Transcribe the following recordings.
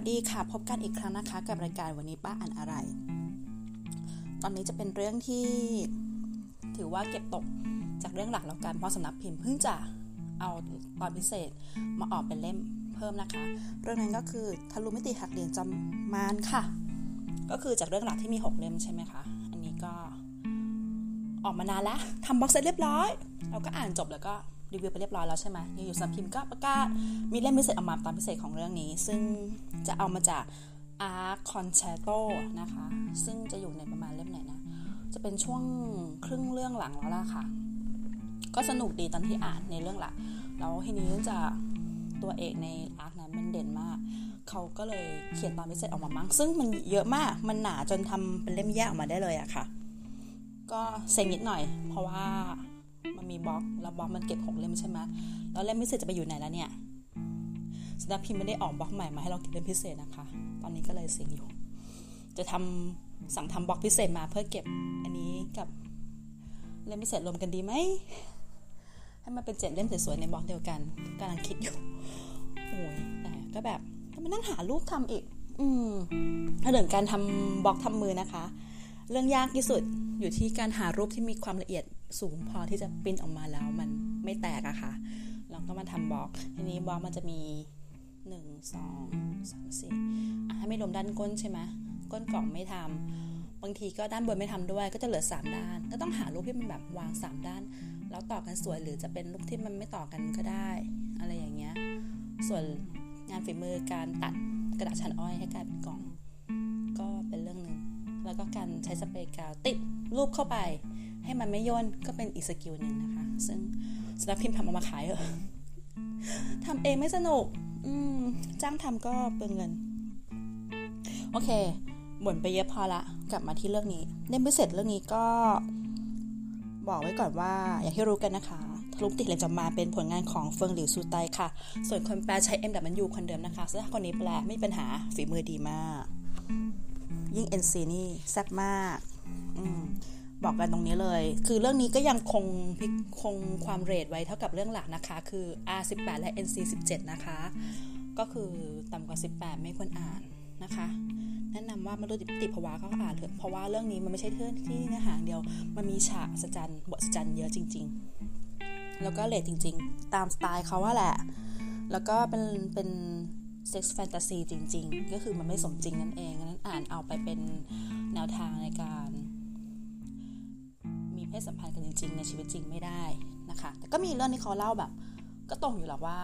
วัสดีค่ะ พบกันอีกครั้งนะคะ กับรายการวันนี้ป้าอ่านอะไร ตอนนี้จะเป็นเรื่องที่ถือว่าเก็บตกจากเรื่องหลักแล้วกันเพราะสำนักพิมพ์เพิ่งจะเอาตอนพิเศษมาออกเป็นเล่มเพิ่มนะคะ เรื่องนั้นก็คือทะลุมิติหักเหรียญจำมานค่ะ ก็คือจากเรื่องหลักที่มี 6 เล่มใช่ไหมคะอันนี้ก็ออกมานานแล้วทำบ็อกเซตเรียบร้อยเราก็อ่านจบแล้วก็ รีวิวไปเรียบร้อยแล้วใช่ไหมอยู่สำนักพิมพ์ก็ประกาศมีเล่มพิเศษออกมาตอนพิเศษของเรื่องนี้ ซึ่งจะเอามาจาก Art Concerto นะคะ ซึ่งจะอยู่ในประมาณเล่มไหนนะ จะเป็นช่วงครึ่งเรื่องหลังแล้วล่ะค่ะ ก็สนุกดีตอนที่อ่านในเรื่องหลักแล้วทีนี้จะตัวเอกในอาร์คนั้นมันเด่นมาก เขาก็เลยเขียนตอนพิเศษออกมามั้ง ซึ่งมันเยอะมาก มันหนาจนทำเป็นเล่มแยกออกมาได้เลยอะค่ะ ก็เซ็งนิดหน่อย เพราะว่ามันมี บล็อกแล้วบล็อกมันเก็บหกเล่มใช่ไหมแล้วเล่มพิเศษจะไปอยู่ไหนแล้วเนี่ยสำนักพิมพ์ไม่ได้ออกบล็อกใหม่มาให้เราเก็บเล่มพิเศษนะคะ ตอนนี้ก็เลยเซ็งอยู่ จะทำสั่งทำบล็อกพิเศษมาเพื่อเก็บอันนี้กับเล่มพิเศษรวมกันดีไหมให้มันเป็นเจ็ดเล่มสวยๆในบล็อกเดียวกันกำลังคิดอยู่โอ้ยแต่ก็แบบก็มานั่งหารูปทำอีก อืมถ้าเรื่องการทำบล็อกทำมือนะคะ เรื่องยากที่สุดอยู่ที่การหารูปที่มีความละเอียด สูงพอที่จะปิ้นออกมาแล้วมันไม่แตกอะค่ะ เราก็มาทำบล็อกทีนี้บล็อกมันจะมีหนึ่งสองสามสี่ะถ้าไม่รวมด้านก้นใช่ไหมก้นกล่องไม่ทำบางทีก็ด้านบนไม่ทำด้วย ก็จะเหลือสามด้าน ก็ต้องหารูปที่มันแบบวางสามด้าน แล้วต่อกันสวยหรือจะเป็นรูปที่มันไม่ต่อกันก็ได้ อะไรอย่างเงี้ย ส่วนงานฝีมือการตัดกระดาษชั้นอ้อยให้กลายเป็นกล่อง ก็เป็นเรื่องหนึ่งแล้วก็การใช้สเปรย์กาวติดรูปเข้าไป ให้มันไม่ย่นก็เป็นอีกสกิลหนึ่งนะคะ ซึ่งสำนักพิมพ์ทำเอามาขายเหรอทำเองไม่สนุก อืม จ้างทำก็เปลืองเงิน โอเคบ่นไปเยอะพอละ กลับมาที่เรื่องนี้เล่มพิเศษเรื่องนี้ก็บอกไว้ก่อนว่า อย่างที่รู้กันนะคะทะลุมิติหักเหลี่ยมจอมมารเป็นผลงานของเฟิงหลิวซูไตค่ะ ส่วนคนแปลใช้เอ็มดับมันยูคนเดิมนะคะซึ่งคนนี้แปลไม่มีปัญหาฝีมือดีมาก ยิ่ง NC นี่แซ่บมาก อืม บอกกันตรงนี้เลย คือเรื่องนี้ก็ยังคงพิคงความ rate ไว้เท่ากับเรื่องหลักนะคะ คือ R18 และ NC17 นะคะ ก็คือต่ำกว่า 18 ไม่ควรอ่านนะคะ แนะนำว่าบรรลุนิติภาวะก็อ่านเถอะ เพราะว่าเรื่องนี้มันไม่ใช่เรื่องที่เนื้อหาเดียว มันมีฉากสัจจันบทสัจจันเยอะจริง ๆ แล้วก็เรทจริง ๆ ตามสไตล์เขาว่าแหละ แล้วก็เป็นเป็นเซ็กซ์แฟนตาซีจริง ๆ ก็คือมันไม่สมจริงนั่นเองนั้นอ่านเอาไปเป็นแนวทางในการ เพศสัมพันธ์กันจริง ๆ ในชีวิตจริงไม่ได้นะคะ แต่ก็มีเรื่องที่เขาเล่าแบบ ก็ตรงอยู่หรอกว่า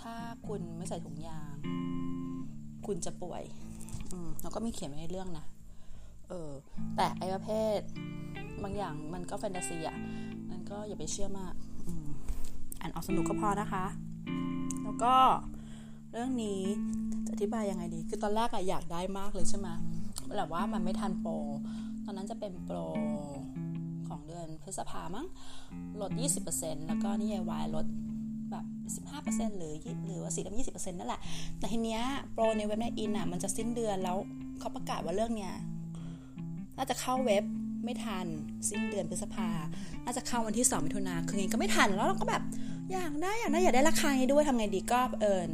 ถ้าคุณไม่ใส่ถุงยาง คุณจะป่วยอืมแล้วก็มีเขียนไว้ในเรื่องนะเออแต่ไอ้ประเภท บางอย่างมันก็แฟนตาซีอะนั่นก็อย่าไปเชื่อมากอ่านออกสนุกก็พอนะคะ แล้วก็เรื่องนี้จะอธิบายยังไงดี คือตอนแรกอะอยากได้มากเลยใช่ไหมแต่ว่ามันไม่ทันโปร ตอนนั้นจะเป็นโปร ฤษภามั้งลด 20%แล้วก็นิยายวายลดแบบ15%หรือหรือว่าสี่สิบ20%นั่นแหละ แต่ทีเนี้ยโปรในเว็บนายอินทร์อะมันจะสิ้นเดือนแล้วเขาประกาศว่าเรื่องเนี้ยน่าจะเข้าเว็บไม่ทันสิ้นเดือนพฤษภา น่าจะเข้าวันที่2มิถุนาคือไงก็ไม่ทันแล้วเราก็แบบอยากได้อยากได้อยากได้ราคานี้ด้วยทำไงดีก็เผอิญ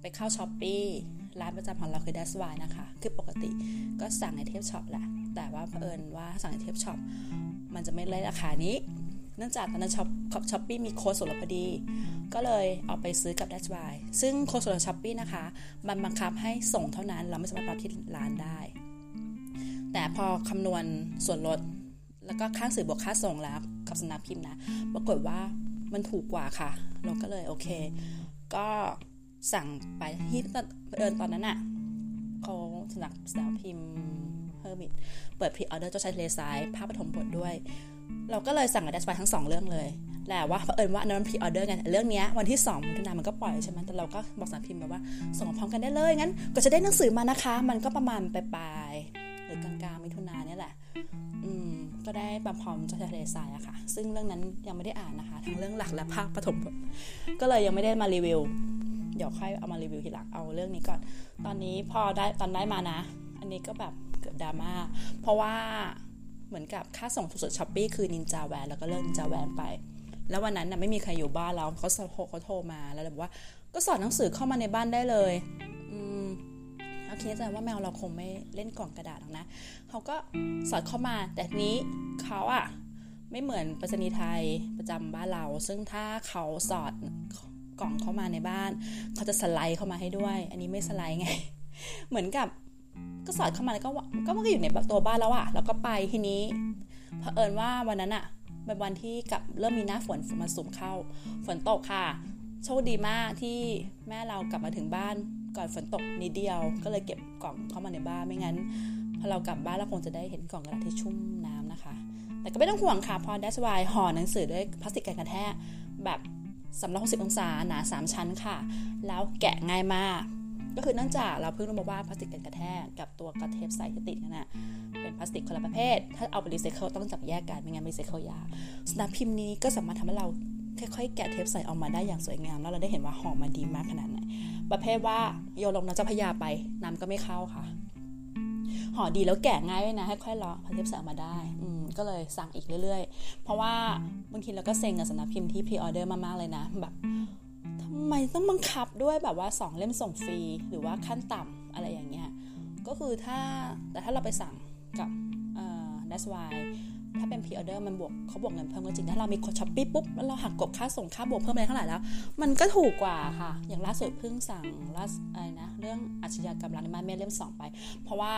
ไปเข้า Shopee ร้านประจำของเราคือ That's Why นะคะ คือปกติก็สั่งในเทปช็อปแหละ แต่ว่าเผอิญว่าสั่งในเทปช็อป มันจะไม่ได้ราคานี้ เนื่องจากตอนนั้นช็อป Shopee มีโค้ดส่วนลดพอดี ก็เลยเอาไปซื้อกับ That's Why ซึ่งโค้ดส่วนลด Shopee นะคะ มันบังคับให้ส่งเท่านั้น เราไม่สามารถรับที่ร้านได้ แต่พอคำนวณส่วนลด แล้วก็ค่าซื้อบวกค่าส่งแล้วกับสำนักพิมพ์นะ ปรากฏว่ามันถูกกว่าค่ะ เราก็เลยโอเค ก็สั่งไปที่เดินตอนนั้นอะ่ะเขาสำนักสำนักพิมพ์ Hermit เปิด pre-order เจ้าชายทะเลทรายภาพปฐมบทด้วย เราก็เลยสั่งกับ That's Why ไปทั้งสองเรื่องเลยแหละว่าเผอิญว่าอันนั้น pre-order กันเรื่องนี้วันที่2มิถุนายนมันก็ปล่อยใช่ไหมแต่เราก็บอกสำนักพิมพ์แบบว่าส่งพร้อมกันได้เลยงั้นก็จะได้หนังสือมานะคะ มันก็ประมาณปลายๆหรือกลางๆมิถุนายนนี่แหละ อืมก็ได้บำพร้อมเจ้าชายทะเลทรายอะค่ะ ซึ่งเรื่องนั้นยังไม่ได้อ่านนะคะ ทั้งเรื่องหลักและภาคปฐมบทก็เลยยังไม่ได้มารีวิวเดี๋ยวค่อยเอามารีวิวทีหลังเอาเรื่องนี้ก่อน ตอนนี้พอได้ตอนได้มานะ อันนี้ก็แบบ เกือบดราม่าเพราะว่าเหมือนกับค่าส่งถูกสุดช้อปปี้คือนินจาแวนแล้วก็เลิกนินจาแวนไป แล้ววันนั้นนะไม่มีใครอยู่บ้านแล้วเขาโทรเขาโทรมาแล้วบอกว่า ก็สอนหนังสือเข้ามาในบ้านได้เลยอืมเขาคิดใจว่าแมวเราคงไม่เล่นกล่องกระดาษหรอกนะเขาก็สอดเข้ามาแต่นี้เขาอะไม่เหมือนประษณีไทยประจำบ้านเรา ซึ่งถ้าเขาสอดกล่องเข้ามาในบ้าน เขาจะสไลด์เข้ามาให้ด้วย อันนี้ไม่สไลด์ไง เหมือนกับ ก็สอดเข้ามาแล้วก็ก็มันก็อยู่ในตัวบ้านแล้วอะแล้วก็ไปทีนี้เผอิญว่าวันนั้นอะเป็นวันที่กับเริ่มมีหน้าฝนมาสุ่มเข้า ฝนตกค่ะ โชคดีมากที่แม่เรากลับมาถึงบ้านก่อนฝนตกนิดเดียว ก็เลยเก็บกล่องเข้ามาในบ้านไม่งั้นพอเรากลับบ้านเราคงจะได้เห็นกล่องกระดาษที่ชุ่มน้ำนะคะ แต่ก็ไม่ต้องห่วงค่ะเพราะ That's Why ห่อหนังสือด้วยพลาสติกกันกระแทกแบบสำหรับ60องศาหนา 3 ชั้นค่ะ แล้วแกะง่ายมาก ก็คือเนื่องจากเราเพิ่งรู้มาว่าพลาสติกกันกระแทกกับตัวกระเทปใสที่ติดนั่นนะเป็นพลาสติกคนละประเภท ถ้าเอาไปรีไซเคิลต้องจับแยกกันไม่งั้นรีไซเคิลยากสำนักพิมพ์นี้ก็สามารถทำให้เราค่อยๆแกะเทปใสออกมาได้อย่างสวยงาม แล้วเราได้เห็นว่าห่อมาดีมากขนาดไหนประเภทว่าโยนลงน้ำเจ้าพระยาไปน้ำก็ไม่เข้าค่ะห่อดีแล้วแกะง่ายด้วยนะให้ค่อยรอพอเทปใสออกมาได้ อืมก็เลยสั่งอีกเรื่อยๆ เพราะว่าบางทีเราก็เซ็งกับสำนักพิมพ์ที่ pre-order มากๆเลยนะ แบบ ทำไมต้องบังคับด้วยแบบว่า 2 เล่มส่งฟรี หรือว่าขั้นต่ำอะไรอย่างเงี้ย ก็คือถ้าแต่ถ้าเราไปสั่งกับเอ่อ That's Why ถ้าเป็น pre-order มันบวกเขาบวกเงินเพิ่มก็จริงถ้าเรามีโค้ด Shopee ปุ๊บแล้วเราหักกบค่าส่งค่าบวกเพิ่มอะไรเท่าไหร่แล้ว มันก็ถูกกว่าค่ะ อย่างล่าสุดเพิ่งสั่งล่าอะไรนะ เรื่องอาชญากรรมรักในบ้านแม่เล่มสองไป เพราะว่า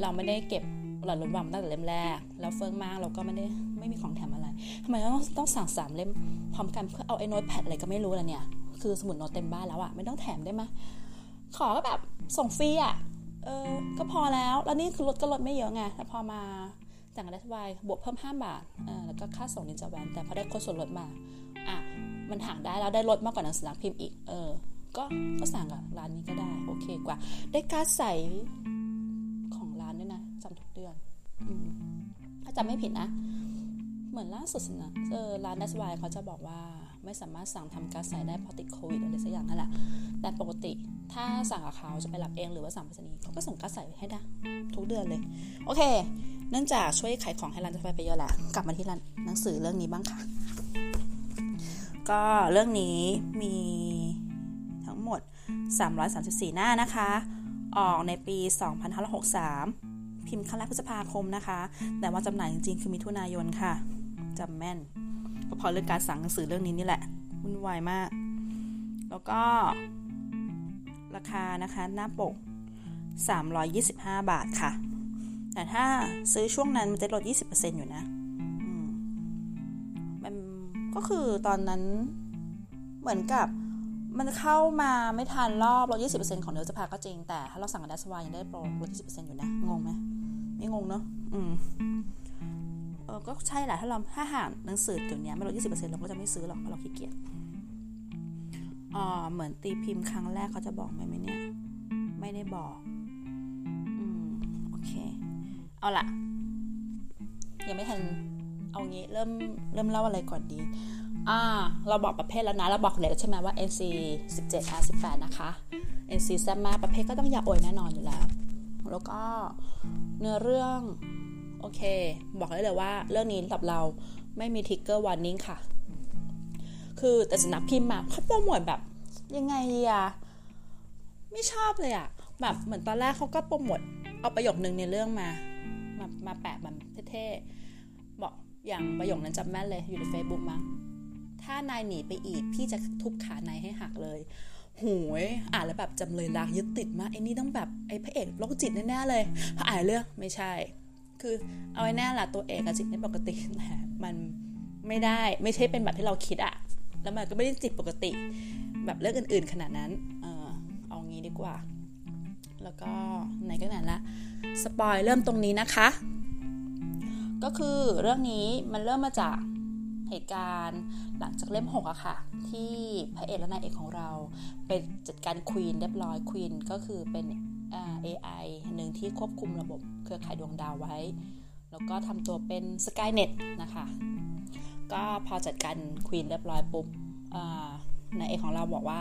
เราไม่ได้เก็บหลอดลมวางตั้งแต่เล่มแรก แล้วเฟิ่งมากเราก็ไม่ได้ไม่มีของแถมอะไรทำไมต้องต้องสั่งสามเล่มพร้อมกันเพื่อเอาไอ้โน้ตแพดอะไรก็ไม่รู้ละเนี่ย คือสมุดโน้ตเต็มบ้านแล้วอะไม่ต้องแถมได้ไหมขอก็แบบส่งฟรีอะเออ ก็พอแล้ว แล้วนี่คือลดก็ลดไม่เยอะไงแต่พอมาสั่งได้สบายบวกเพิ่ม 5 บาทเออแล้วก็ค่าส่งนินจาแวนแต่พอได้โค้ดส่วนลดมาอะมันห่างได้แล้วได้ลดมากกว่าหนังสือพิมพ์อีก เออ ก็ก็สั่งกับร้านนี้ก็ได้ โอเคกว่า ได้การใส่ของร้านด้วยนะจำทุกเดือนอืมถ้าจำไม่ผิดนะ เหมือนล่าสุดนะเออร้านดัสวายเขาจะบอกว่า ไม่สามารถสั่งทำการใส่ได้เพราะติดโควิดอะไรสักอย่างนั่นแหละแต่ปกติถ้าสั่งกับเขาจะไปรับเองหรือว่าสั่งไปรษณีย์เขาก็ส่งการใส่ให้ได้ทุกเดือนเลย โอเค เนื่องจากช่วยขายของให้ร้านดัสวายไปเยอะแล้วกลับมาที่ร้านหนังสือเรื่องนี้บ้างค่ะ ก็เรื่องนี้มีทั้งหมด 334 หน้านะคะ ออกในปี 2563 พิมพ์ครั้งแรกพฤษภาคมนะคะ แต่ว่าจำหน่ายจริงๆ คือมิถุนายนค่ะจำแม่น ก็พอเรื่องการสั่งหนังสือเรื่องนี้นี่แหละวุ่นวายมาก แล้วก็ ราคานะคะหน้าปก 325 บาทค่ะ แต่ถ้าซื้อช่วงนั้นมันจะลด 20%อยู่นะมันก็คือตอนนั้นเหมือนกับมันเข้ามาไม่ทันรอบลด 20%ของเดือนสภาก็จริง แต่ถ้าเราสั่งกับดัสวายยังได้โปรลด 20%อยู่นะ งงไหมไม่งงเนาะอืม ก็ใช่แหละถ้าเราถ้าห่ากหนังสือเดี๋ยวนี้ไม่ลด20%เปอร์เซ็นต์เราก็จะไม่ซื้อหรอกเพราะเราขี้เกียจอ่าเหมือนตีพิมพ์ครั้งแรกเขาจะบอกไหมไหมเนี่ย ไม่ได้บอก อืมโอเค เอาละยังไม่ทันเอางี้เริ่มเริ่มเล่าอะไรก่อนดี อ่า เราบอกประเภทแล้วนะ เราบอกเลยใช่ไหมว่า NC 17 R 18นะคะ NC แซ่บมากประเภทก็ต้องยาโอยแน่นอนอยู่แล้ว แล้วก็เนื้อเรื่อง โอเค บอกได้เลยว่า เรื่องนี้สำหรับเราไม่มีทิกเกอร์วอร์นิ่งค่ะ คือแต่สำนักพิมพ์มาเขาโปรโมทแบบยังไงอะไม่ชอบเลยอะแบบเหมือนตอนแรกเขาก็โปรโมทเอาประโยคนึงในเรื่องมา มามาแปะแบบเท่ๆบอกอย่างประโยคนั้นจำแม่นเลยอยู่ใน Facebook มั้งถ้านายหนีไปอีก พี่จะทุบขานายให้หักเลยหูยอ่านแล้วแบบจำเลยรักยึดติดมากไอ้นี่ต้องแบบไอ้พระเอกโรคจิตแน่ๆเลยพออ่านเรื่องไม่ใช่ คือเอาไว้แน่ละตัวเอกจิตไม่ปกติแต่มันไม่ได้ไม่ใช่เป็นแบบที่เราคิดอะแล้วมันก็ไม่ได้จิตปกติ แบบเรื่องอื่น ๆ ขนาดนั้น เออเอางี้ดีกว่า แล้วก็ไหนก็ไหนละสปอยเริ่มตรงนี้นะคะ ก็คือเรื่องนี้มันเริ่มมาจากเหตุการณ์หลังจากเล่ม6อะค่ะ ที่พระเอกและนายเอกของเราไปจัดการควีนเรียบร้อยควีนก็คือเป็น AI หนึ่งที่ควบคุมระบบเครือข่ายดวงดาวไว้ แล้วก็ทำตัวเป็น Skynet นะคะ ก็พอจัดการควีนเรียบร้อยปุ๊บนายเอกของเราบอกว่า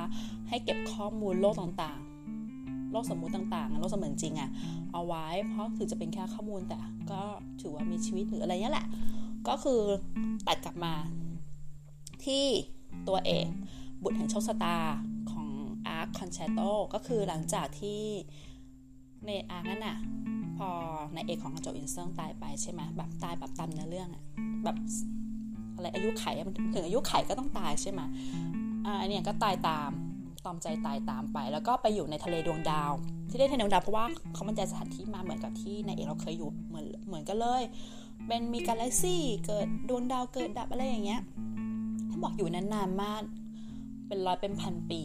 ให้เก็บข้อมูลโลกต่างๆ โลกสมมุติต่างๆ โลกเสมือนจริงอะเอาไว้ เพราะถือจะเป็นแค่ข้อมูลแต่ก็ถือว่ามีชีวิตหรืออะไรเงี้ยแหละ ก็คือตัดกลับมาที่ตัวเอกบุตรแห่งโชคชะตาของอาร์คคอนแชตโตก็คือหลังจากที่ ในอาร์นั่นอะพอในเอกของโจอินเซิงตายไปใช่ไหมแบบตายแบบตามเนื้อเรื่องอะแบบอะไรอายุไขมันถึงอายุไขก็ต้องตายใช่ไหมอ่าอันนี้ก็ตายตามตอมใจตายตามไป แล้วก็ไปอยู่ในทะเลดวงดาว ที่ได้ทะเลดวงดาวเพราะว่าเขามันใจสถานที่มาเหมือนกับที่ในเอกเราเคยอยู่เหมือนเหมือนกันเลย เป็นมีกาแล็กซี่เกิดดวงดาวเกิดดับอะไรอย่างเงี้ยเขาบอกอยู่นั้นนานมากเป็นร้อยเป็นพันปี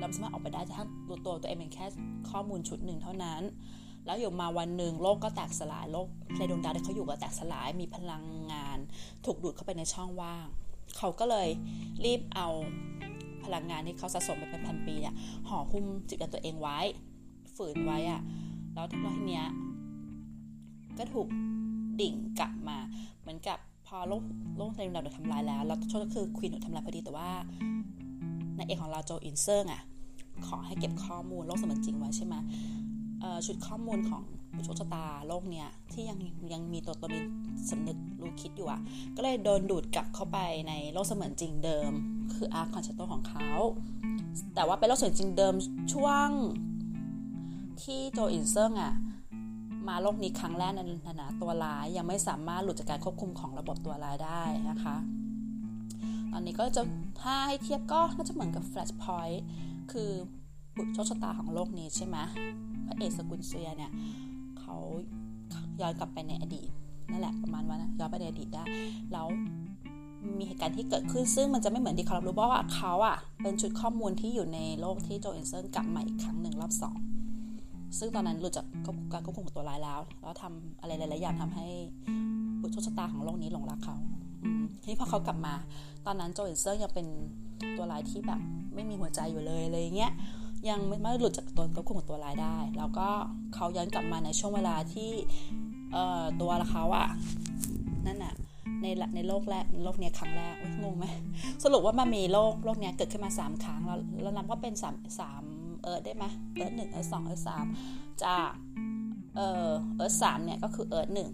เราสามารถออกไปได้ทั้งตัวตัวตัวเองเป็นแค่ข้อมูลชุดหนึ่งเท่านั้น แล้วอยู่มาวันหนึ่งโลกก็แตกสลายโลกในดวงดาวที่เขาอยู่ก็แตกสลายมีพลังงาน ถูกดูดเข้าไปในช่องว่าง เขาก็เลยรีบเอาพลังงานที่เขาสะสมไปเป็นพันปีเนี่ยห่อหุ้มจิตใจตัวเองไว้ ฝืนไว้อะแล้วทีเนี้ยก็ถูกดิ่งกลับมา เหมือนกับพอโลกโลกในดวงดาวโดนทำลายแล้วแล้วโทษก็คือควีนโดนทำลายพอดีแต่ว่านายเอกของเราโจอินเซิงอะ ขอให้เก็บข้อมูลโลกเสมือนจริงไว้ใช่ไหมชุดข้อมูลของบุตรโชคชะตาโลกเนี้ยที่ยังยังมีตัวตนมีสำนึกรู้คิดอยู่อะก็เลยโดนดูดกลับเข้าไปในโลกเสมือนจริงเดิม คือ arc concerto ของเขา แต่ว่าเป็นโลกเสมือนจริงเดิมช่วงที่โจอินเซิงอะมาโลกนี้ครั้งแรกในฐานะตัวร้ายยังไม่สามารถหลุดจากการควบคุมของระบบตัวร้ายได้นะคะ ตอนนี้ก็จะถ้าให้เทียบก็น่าจะเหมือนกับ Flashpoint คือบุตรโชคชะตาของโลกนี้ใช่ไหมพระเอกสกุลเซียเนี่ยเขาย้อนกลับไปในอดีตนั่นแหละประมาณว่านะย้อนไปในอดีตได้แล้วมีเหตุการณ์ที่เกิดขึ้นซึ่งมันจะไม่เหมือนที่เขารู้เพราะว่าเขาอะเป็นชุดข้อมูลที่อยู่ในโลกที่โจเอนเซอร์กลับมาอีกครั้งหนึ่งรอบสองซึ่งตอนนั้นหลุดจากการควบคุมตัวร้ายแล้ว แล้วทำอะไรหลายๆอย่างทำให้บุตรโชคชะตาของโลกนี้หลงรักเขา ทีนี้พอเขากลับมา ตอนนั้นโจอินเซิงยังเป็นตัวร้ายที่แบบไม่มีหัวใจอยู่เลยอะไรเงี้ยยังไม่ไม่หลุดจากตัวควบคุมของตัวร้ายได้ แล้วก็เขาย้อนกลับมาในช่วงเวลาที่ตัวเขาอะนั่นอะในในโลกแรกโลกเนี้ยครั้งแรกงงไหมสรุปว่ามันมีโลกโลกเนี้ยเกิดขึ้นมา3ครั้งแล้วแล้วนับว่าเป็น3 3 Earth ได้ไหม Earth หนึ่ง Earth สอง Earth สามจากเออ Earth สามเนี่ยก็คือ Earth หนึ่ง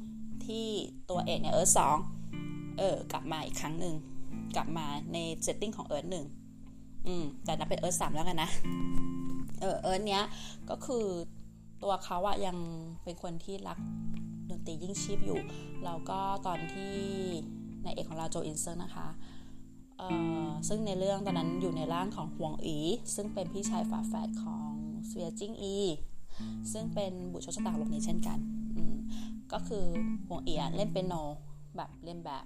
ที่ตัวเอกเนี่ย Earth สอง เออกลับมาอีกครั้งหนึ่งกลับมาใน setting ของ Earth หนึ่งอืมแต่นับเป็น Earth สามแล้วกันนะเออ Earth เนี้ยก็คือตัวเขาอะยังเป็นคนที่รักดนตรียิ่งชีพอยู่แล้วก็ตอนที่นายเอกของเราโจอินเซิงนะคะซึ่งในเรื่องตอนนั้นอยู่ในร่างของหวงอี ซึ่งเป็นพี่ชายฝาแฝดของเซียจิ้งอี ซึ่งเป็นบุตรชชะตาลกนี้เช่นกัน ก็คือหวงอีเล่นเป็นโนแบบเล่นแบบ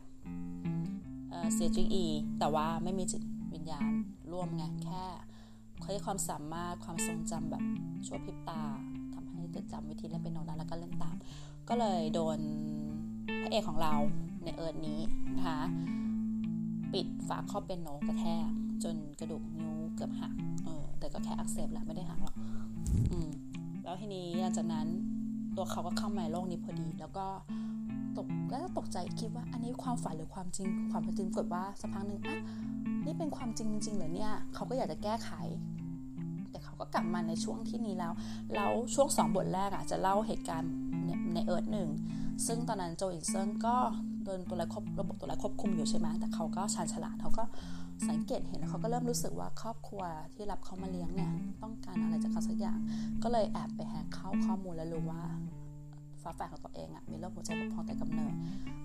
เซียจิงอีแต่ว่าไม่มีจิตวิญญาณร่วมไงแค่ใช้ความสามารถความทรงจำแบบชั่วพริบตาทำให้จดจำวิธีเล่นเป็นโนนั้นแล้วก็เล่นตาม ก็เลยโดนพระเอกของเราในเอิร์ดนี้นะคะปิดฝาครอบเป็นโนกระแทกจนกระดูกนิ้วเกือบหักเออแต่ก็แค่อักเสบแหละไม่ได้หักหรอกอืมแล้วทีนี้หลังจากนั้นตัวเขาก็เข้ามาโลกนี้พอดี แล้วก็ ตกแล้วตกใจคิดว่าอันนี้ความฝันหรือความจริง ความเป็นจริงกดว่าสักพักหนึ่งอะนี่เป็นความจริงจริงเหรอเนี่ยเขาก็อยากจะแก้ไข แต่เขาก็กลับมาในช่วงที่นี้แล้วแล้วช่วงสองบทแรกอะจะเล่าเหตุการณ์ในเอิร์ธหนึ่งซึ่งตอนนั้นโจอินเซิงก็โดนตัวอะไรควบระบบตัวอะไรควบคุมอยู่ใช่ไหมแต่เขาก็ชาญฉลาดเขาก็สังเกตเห็นแล้วเขาก็เริ่มรู้สึกว่าครอบครัวที่รับเขามาเลี้ยงเนี่ยต้องการอะไรจากเขาสักอย่าง ก็เลยแอบไปแฮกเข้าข้อมูลแล้วรู้ว่า ฝาแฝดของตัวเองอะมีโรคหัวใจบกพร่องแต่กำเนิด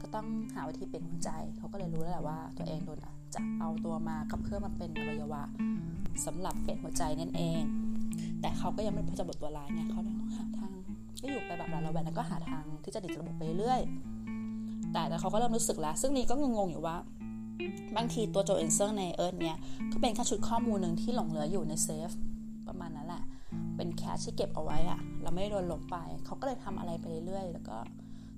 ก็ต้องหาวิธีเปลี่ยนหัวใจ เขาก็เลยรู้แล้วแหละว่าตัวเองโดนจะเอาตัวมากับเพื่อมาเป็นอวัยวะสำหรับเปลี่ยนหัวใจนั่นเอง แต่เขาก็ยังไม่พอจะบทตัวร้ายเนี่ยเขาต้องหาทางก็อยู่ไปแบบระแวงแล้วก็หาทางที่จะดิดระบบไปเรื่อยแต่แต่เขาก็เริ่มรู้สึกแล้ว ซึ่งนี่ก็งงๆอยู่ว่าบางทีตัวโจอินเซิงใน Earth เนี่ยก็เป็นแค่ชุดข้อมูลหนึ่งที่หลงเหลืออยู่ใน save ประมาณนั้นแหละ เป็น cache ที่เก็บเอาไว้อะเราไม่โดนหลงไป เขาก็เลยทำอะไรไปเรื่อยๆ แล้วก็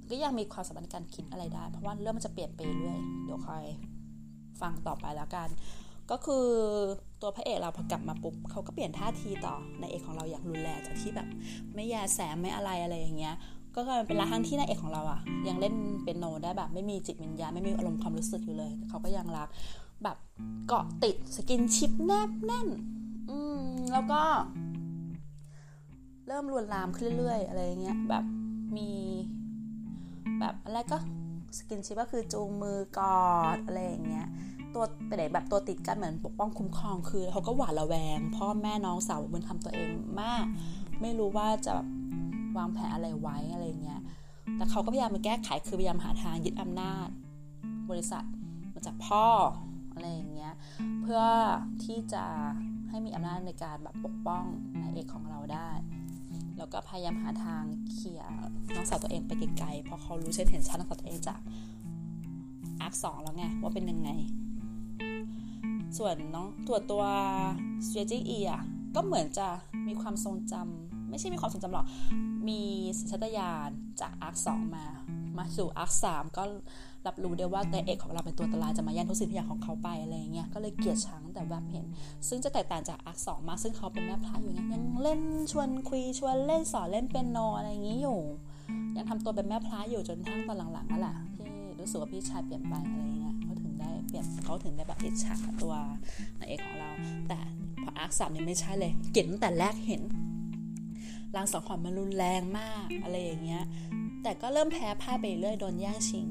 ก็ยังมีความสามารถการคิดอะไรได้ เพราะว่าเรื่องมันจะเปลี่ยนไปเรื่อยเดี๋ยวคอยฟังต่อไปแล้วกัน ก็คือตัวพระเอกเราพอกลับมาปุ๊บเขาก็เปลี่ยนท่าทีต่อนายเอกของเราอย่างรุนแรงจากที่แบบ ไม่แยแสไม่อะไรอะไรอย่างเงี้ยก็กลายเป็นละครั้งที่นายเอกของเราอะยังเล่นเปียโนได้แบบไม่มีจิตวิญญาณไม่มีอารมณ์ความรู้สึกอยู่เลย เขาก็ยังรักแบบเกาะติด skinship แนบแน่น อืมแล้วก็ เริ่มลวนลามขึ้นเรื่อยๆ อะไรเงี้ยแบบมี แบบอะไรก็ skinship ก็คือจูงมือกอดอะไรอย่างเงี้ยตัวไปไหนแบบตัวติดกันเหมือนปกป้องคุ้มครองคือเขาก็หวาดระแวง พ่อแม่น้องสาวบุญธรรมตัวเองมาก ไม่รู้ว่าจะแบบวางแผนอะไรไว้อะไรเงี้ยแต่เขาก็พยายามมาแก้ไขคือพยายามหาทางยึดอำนาจ บริษัทมาจากพ่ออะไรอย่างเงี้ยเพื่อที่จะให้มีอำนาจในการแบบปกป้องนายเอกของเราได้ แล้วก็พยายามหาทางเขี่ยน้องสาวตัวเองไปไกลๆเพราะเขารู้เช่นเห็นชัดน้องสาวตัวเองจากอาร์คสองแล้วไงว่าเป็นยังไง ส่วนน้องตัวตัวเ t r a t e g E อะก็เหมือนจะมีความทรงจำไม่ใช่มีความทรงจำหรอก มีสัญชาตญาณจากอาร์คสองมา มาสู่อาร์คสามก็ รับรู้ได้ว่าในเอกของเราเป็นตัวอันตรายจะมาแย่งทุกสิ่งทุกอย่างของเขาไปอะไรเงี้ยก็เลยเกลียดชังแต่แบบเห็น ซึ่งจะแตกต่างจากอาร์คสองมากซึ่งเขาเป็นแม่พระอยู่ไงยังเล่นชวนคุยชวนเล่นสอนเล่นเป็นโนอะไรอย่างงี้อยู่ ยังทำตัวเป็นแม่พระอยู่จนทั้งตอนหลังๆนั่นแหละที่รู้สึกว่าพี่ชายเปลี่ยนไปอะไรเงี้ยเขาถึงได้เปลี่ยนเขาถึงได้แบบอิจฉาตัวนายเอกของเรา แต่พออาร์คสามเนี่ยไม่ใช่เลยเกลียดตั้งแต่แรกเห็นลางสังหรณ์มันรุนแรงมากอะไรอย่างเงี้ยแต่ก็เริ่มแพ้พ่ายไปเรื่อยโดนแย่งชิง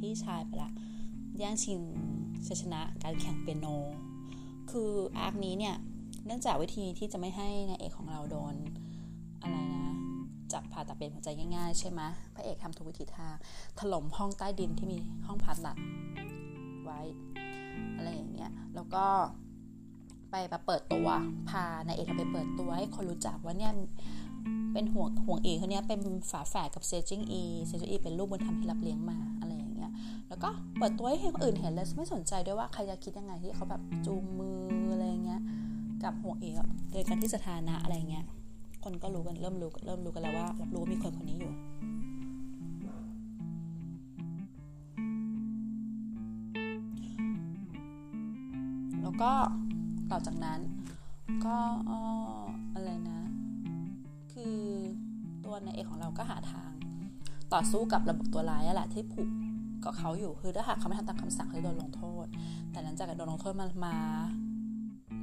พี่ชายไปละแย่งชิงชัยชนะการแข่งเปียโน คืออาร์คนี้เนี่ย เนื่องจากวิธีที่จะไม่ให้นายเอกของเราโดนอะไรนะจับผ่าตัดเป็นหัวใจง่ายๆ ใช่ไหมพระเอกทำทุกวิธีทางถล่มห้องใต้ดินที่มีห้องผ่าตัดไว้ อะไรอย่างเงี้ย แล้วก็ไปแบบเปิดตัว พานายเอกไปเปิดตัวให้คนรู้จักว่าเนี่ยเป็นห่วงห่วงเอกคนนี้เป็นฝาแฝดกับเซจิงอีเซจิงอีเป็นลูกบุญธรรมที่รับเลี้ยงมาอะไรอย่าง ยแล้วก็เปิดตัวให้คนอื่นเห็นเลยไม่สนใจด้วยว่าใครจะคิดยังไงที่เขาแบบจูงมืออะไรเงี้ยกับห่วเอกโดยการที่สถานะอะไรเงี้ยคนก็รู้กันเริ่มรู้เริ่มรู้กันแล้วว่ารับรู้มีคนคนนี้อยู่แล้วก็ต่อจากนั้นก็อะไรนะ คือตัวนายเอกของเราก็หาทาง ต่อสู้กับระบบตัวร้ายแหละที่ผูก กับเขาอยู่คือถ้าหากเขาไม่ทำตามคำสั่งเขาจะโดนลงโทษ แต่หลังจากโดนลงโทษมามา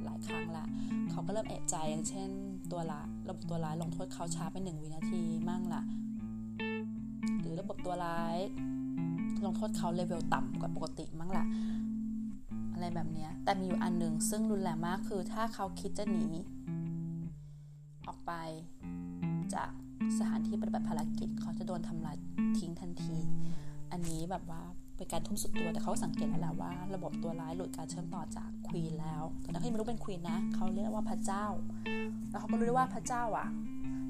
หลายครั้งละเขาก็เริ่มเอะใจอย่างเช่นตัวละระบบตัวร้ายลงโทษเขาช้าไปหนึ่งวินาทีมั่งละหรือระบบตัวร้ายลงโทษเขาเลเวลต่ำกว่าปกติมั่งละอะไรแบบนี้แต่มีอยู่อันหนึ่งซึ่งรุนแรงมากคือถ้าเขาคิดจะหนีออกไปจากสถานที่ปฏิบัติภารกิจเขาจะโดนทำลายทิ้งทันที อันนี้แบบว่าเป็นการทุ่มสุดตัวแต่เขาสังเกตแล้วแหละว่า ระบบตัวร้ายหลุดการเชื่อมต่อจากควีนแล้วแต่ถ้าไม่รู้เป็นควีนนะเขาเรียกว่าพระเจ้า แล้วเขาก็รู้ด้วยว่าพระเจ้าอะ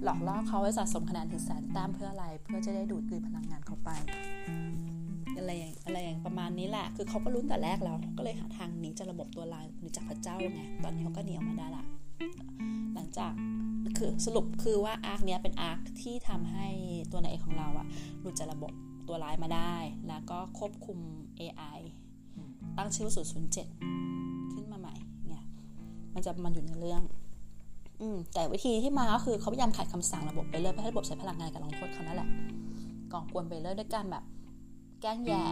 หลอกล่อเขาให้สะสมคะแนนถึงแสนแต้มเพื่ออะไร เพื่อจะได้ดูดกลืนพลังงานเขาไปอะไรอย่างอะไรอย่างประมาณนี้แหละ คือเขาก็รู้แต่แรกแล้วก็เลยหาทางหนีจากระบบตัวลายหนีจากพระเจ้าไงตอนนี้เขาก็หนีออกมาได้ละหลังจากคือสรุปคือว่าอาร์คเนี้ยเป็นอาร์คที่ทำให้ตัวนายเอกของเราอะหลุดจากระบบ ตัวร้ายมาได้ แล้วก็ควบคุม AI ตั้งชื่อ007 ขึ้นมาใหม่ เนี่ย มันจะมันอยู่ในเรื่อง อืมแต่วิธีที่มาก็คือเขาพยายามขัดคำสั่งระบบไปเลยเพื่อให้ระบบใช้พลังงานกับลงโทษเขานั่นแหละก่อกวนไปเลยด้วยการแบบ แกล้งแย่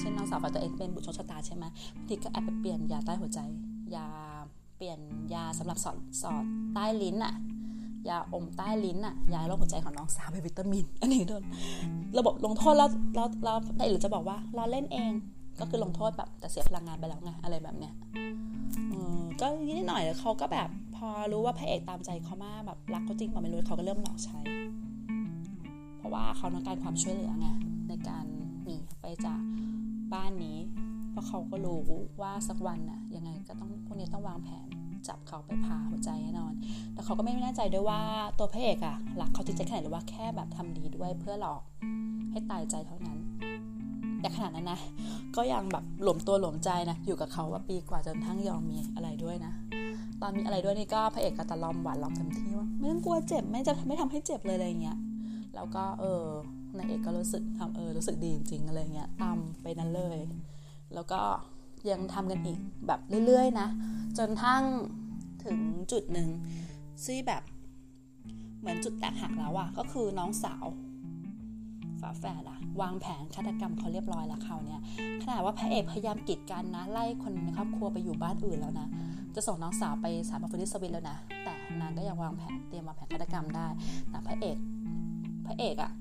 เช่นน้องสาวฝ่ายตัวเองเป็นบุตรชนชะตาใช่ไหมบางทีก็แอบไปเปลี่ยนยาใต้หัวใจ ยาเปลี่ยนยาสำหรับสอดสอดใต้ลิ้นอะ ยาอมใต้ลิ้นอะยาโรคหัวใจของน้องสาวเป็นวิตามิน อันนี้โดนระบบลงโทษแล้วแล้วแล้วได้หรือจะบอกว่าเราเล่นเอง ก็คือลงโทษแบบแต่เสียพลังงานไปแล้วไงอะไรแบบเนี้ยก็นิดหน่อยแล้วเขาก็แบบพอรู้ว่าพระเอกตามใจเขามากแบบรักเขาจริงแบบไม่รู้เขาก็เริ่มหลอกใช้ เพราะว่าเขาต้องการความช่วยเหลือไงในการหนีไปจากบ้านนี้ เพราะเขาก็รู้ว่าสักวันน่ะยังไงก็ต้องพวกนี้ต้องวางแผน จับเขาไปพาหัวใจแน่นอน แต่เขาก็ไม่แน่ใจด้วยว่าตัวพระเอกอะรักเขาจริงใจแค่ไหนหรือว่าแค่แบบทำดีด้วยเพื่อหลอกให้ตายใจเท่านั้น แต่ขนาดนั้นนะ ก็ยังแบบหลวมตัวหลวมใจนะ อยู่กับเขาว่าปีกว่าจนทั้งยอมมีอะไรด้วยนะ ตอนมีอะไรด้วยนี่ก็พระเอกก็ตะลอมหวานล้อมเต็มที่ว่าไม่ต้องกลัวเจ็บไม่จะไม่ทำให้เจ็บเลยอะไรเงี้ย แล้วก็เออนายเอกก็รู้สึกทำเออรู้สึกดีจริงๆอะไรเงี้ยตามไปนั้นเลย แล้วก็ ยังทำกันอีกแบบเรื่อยๆนะ จนทั้งถึงจุดหนึ่งซี่แบบเหมือนจุดแตกหักแล้วอะก็คือน้องสาวฝาแฝดอะวางแผนฆาตกรรมเขาเรียบร้อยแล้วเขาเนี่ยขนาดว่าพระเอกพยายามกีดกันนะ ไล่คนในครอบครัวไปอยู่บ้านอื่นแล้วนะ จะส่งน้องสาวไปสารพันธิสวิตแล้วนะ แต่นางก็ยังวางแผนเตรียมวางแผนฆาตกรรมได้แต่พระเอกพระเอกอะ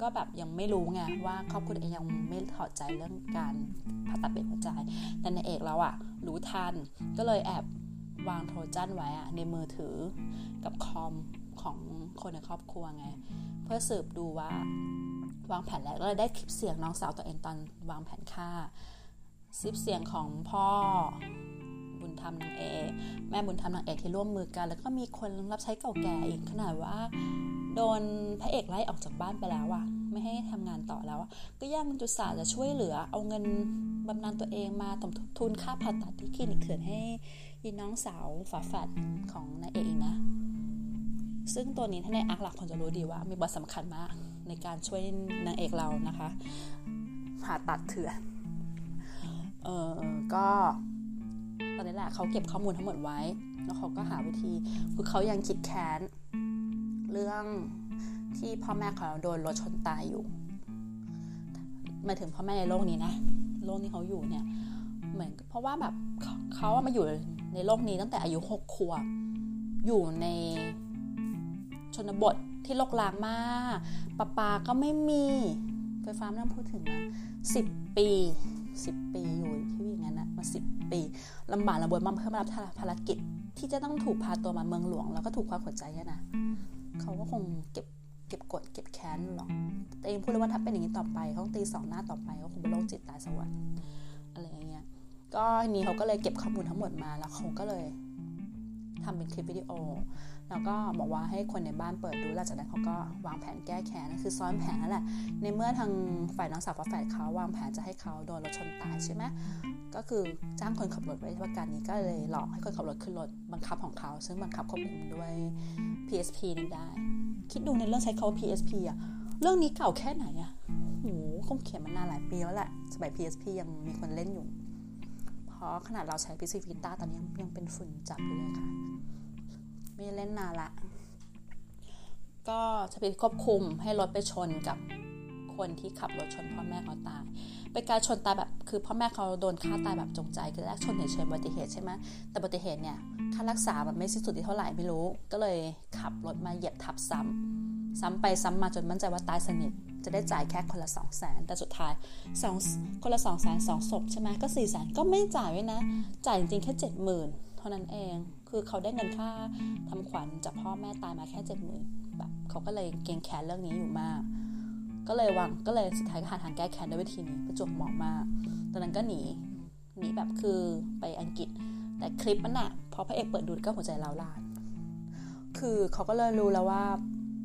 ก็แบบยังไม่รู้ไงว่าครอบครัวเองยังไม่ถอดใจเรื่องการผ่าตัดเปลี่ยนหัวใจแต่ในเอกแล้วอะรู้ทันก็เลยแอบวางโทรจันไว้อะในมือถือกับคอมของคนในครอบครัวไง เพื่อสืบดูว่าวางแผนแล้วก็เลยได้คลิปเสียงน้องสาวตัวเองตอนวางแผนฆ่าคลิปเสียงของพ่อ ธรรมนางเอกแม่บุญธรรมนางเอกที่ร่วมมือกัน แล้วก็มีคนรับใช้เก่าแก่อีกขนาดว่า โดนพระเอกไล่ออกจากบ้านไปแล้วอะไม่ให้ทำงานต่อแล้ว ก็ยังจุสาจะช่วยเหลือ เอาเงินบำนาญตัวเองมาสมทุนค่าผ่าตัดที่คลินิกเถื่อนให้ยีน้องสาวฝาแฝดของนายเอกอีกนะ ซึ่งตัวนี้ถ้าในอาร์คหลักคนจะรู้ดีว่ามีบทสำคัญมากในการช่วยนางเอกเรานะคะผ่าตัดเถื่อน เออก็ ตอนนี้แหละเขาเก็บข้อมูลทั้งหมดไว้ แล้วเขาก็หาวิธีคือเขายังคิดแค้นเรื่องที่พ่อแม่เขาโดนรถชนตายอยู่มาถึงพ่อแม่ในโลกนี้นะโลกนี้เขาอยู่เนี่ย เหมือนเพราะว่าแบบเขามาอยู่ในโลกนี้ตั้งแต่อายุหกขวบอยู่ในชนบทที่โลกลางมากปะปาก็ไม่มีไฟฟ้าไม่ต้องพูดถึงนะสิบปีสิบปีอยู่ มาสิบปีลำบากลำบนมาเพื่อมารับภารกิจ ที่จะต้องถูกพาตัวมาเมืองหลวง แล้วก็ถูกความหัวใจนะ เขาก็คงเก็บเก็บกดเก็บแค้นหรอกแต่เองพูดเลยว่าถ้าเป็นอย่างนี้ต่อไปเขาตีสองหน้าต่อไปเขาคงเป็นโรคจิตตายสวรรค์อะไรอย่างเงี้ยก็นี้เขาก็เลยเก็บข้อมูลทั้งหมดมาแล้วเขาก็เลยทำเป็นคลิปวิดีโอ แล้วก็บอกว่าให้คนในบ้านเปิดดูหลังจากนั้นเขาก็วางแผนแก้แค้นคือซ้อนแผนนั่นแหละ ในเมื่อทางฝ่ายน้องสาวฝาแฝดเขาวางแผนจะให้เขาโดนรถชนตายใช่ไหมก็คือจ้างคนขับรถไว้ประการนี้ก็เลยหลอกให้คนขับรถขึ้นรถบังคับของเขา ซึ่งบังคับควบคุมด้วย PSP นี่ได้ คิดดูในเรื่องใช้เขา PSP อะเรื่องนี้เก่าแค่ไหนอะโหคงเขียนมานานหลายปีแล้วแหละสมัย PSP ยังมีคนเล่นอยู่ เพราะขนาดเราใช้ PC Vita ตอนนี้ยังเป็นฝุ่นจับอยู่เลยค่ะ ไม่เล่นนานละ ก็จะไปควบคุมให้รถไปชนกับคนที่ขับรถชนพ่อแม่เขาตาย เป็นการชนตายแบบคือพ่อแม่เขาโดนฆ่าตายแบบจงใจคือแรกชนเฉยๆอุบัติเหตุใช่ไหมแต่อุบัติเหตุเนี่ยค่ารักษามันไม่สิ้นสุดที่เท่าไหร่ไม่รู้ ก็เลยขับรถมาเหยียบทับซ้ำซ้ำไปซ้ำมาจนมั่นใจว่าตายสนิท จะได้จ่ายแค่คนละ2 0 0แสนแต่สุดท้ายสองคนละ2 0 0แสนสองศพใช่ไหมก็4 0 0แสนก็ไม่จ่ายไว้นะ จ่ายจริงๆแค่ 7 0,000 เท่านั้นเอง คือเขาได้เงินค่าทำขวัญจากพ่อแม่ตายมาแค่7 0,000แบบเขาก็เลยเกรงแค้นเรื่องนี้อยู่มาก ก็เลยวางก็เลยสุดท้ายก็หาทางแก้แค้นด้วยวิธีนี้ประจวบเหมาะมากตอนนั้นก็หนีหนีแบบคือไปอังกฤษ แต่คลิปมันอะพอพระเอกเปิดดูก็หัวใจเราลาน คือเขาก็เลยรู้แล้วว่า